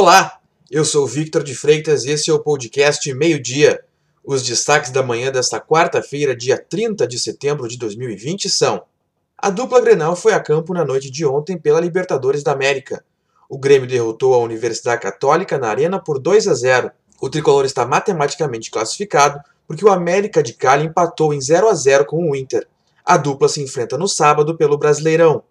Olá, eu sou Victor de Freitas e esse é o podcast Meio Dia. Os destaques da manhã desta quarta-feira, dia 30 de setembro de 2020 são: A dupla Grenal foi a campo na noite de ontem pela Libertadores da América. O Grêmio derrotou a Universidade Católica na Arena por 2 a 0. O tricolor está matematicamente classificado porque o América de Cali empatou em 0 a 0 com o Inter. A dupla se enfrenta no sábado pelo Brasileirão.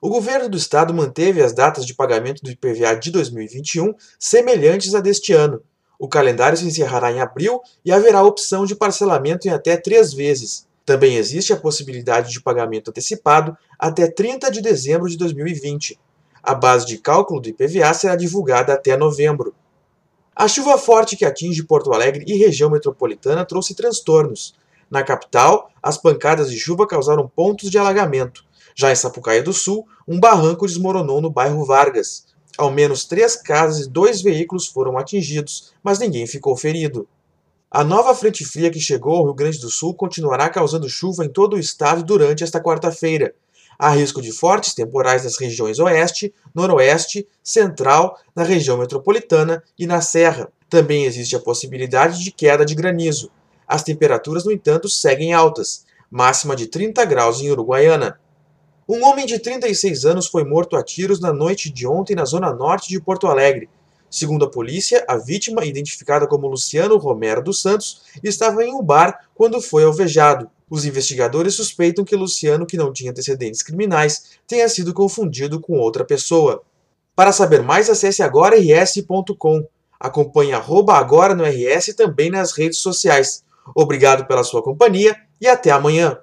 O governo do estado manteve as datas de pagamento do IPVA de 2021 semelhantes à deste ano. O calendário se encerrará em abril e haverá opção de parcelamento em até três vezes. Também existe a possibilidade de pagamento antecipado até 30 de dezembro de 2020. A base de cálculo do IPVA será divulgada até novembro. A chuva forte que atinge Porto Alegre e região metropolitana trouxe transtornos. Na capital, as pancadas de chuva causaram pontos de alagamento. Já em Sapucaia do Sul, um barranco desmoronou no bairro Vargas. Ao menos três casas e dois veículos foram atingidos, mas ninguém ficou ferido. A nova frente fria que chegou ao Rio Grande do Sul continuará causando chuva em todo o estado durante esta quarta-feira. Há risco de fortes temporais nas regiões Oeste, Noroeste, Central, na região metropolitana e na Serra. Também existe a possibilidade de queda de granizo. As temperaturas, no entanto, seguem altas, máxima de 30 graus em Uruguaiana. Um homem de 36 anos foi morto a tiros na noite de ontem na zona norte de Porto Alegre. Segundo a polícia, a vítima, identificada como Luciano Romero dos Santos, estava em um bar quando foi alvejado. Os investigadores suspeitam que Luciano, que não tinha antecedentes criminais, tenha sido confundido com outra pessoa. Para saber mais, acesse agora.rs.com. Acompanhe arroba agora no RS também nas redes sociais. Obrigado pela sua companhia e até amanhã.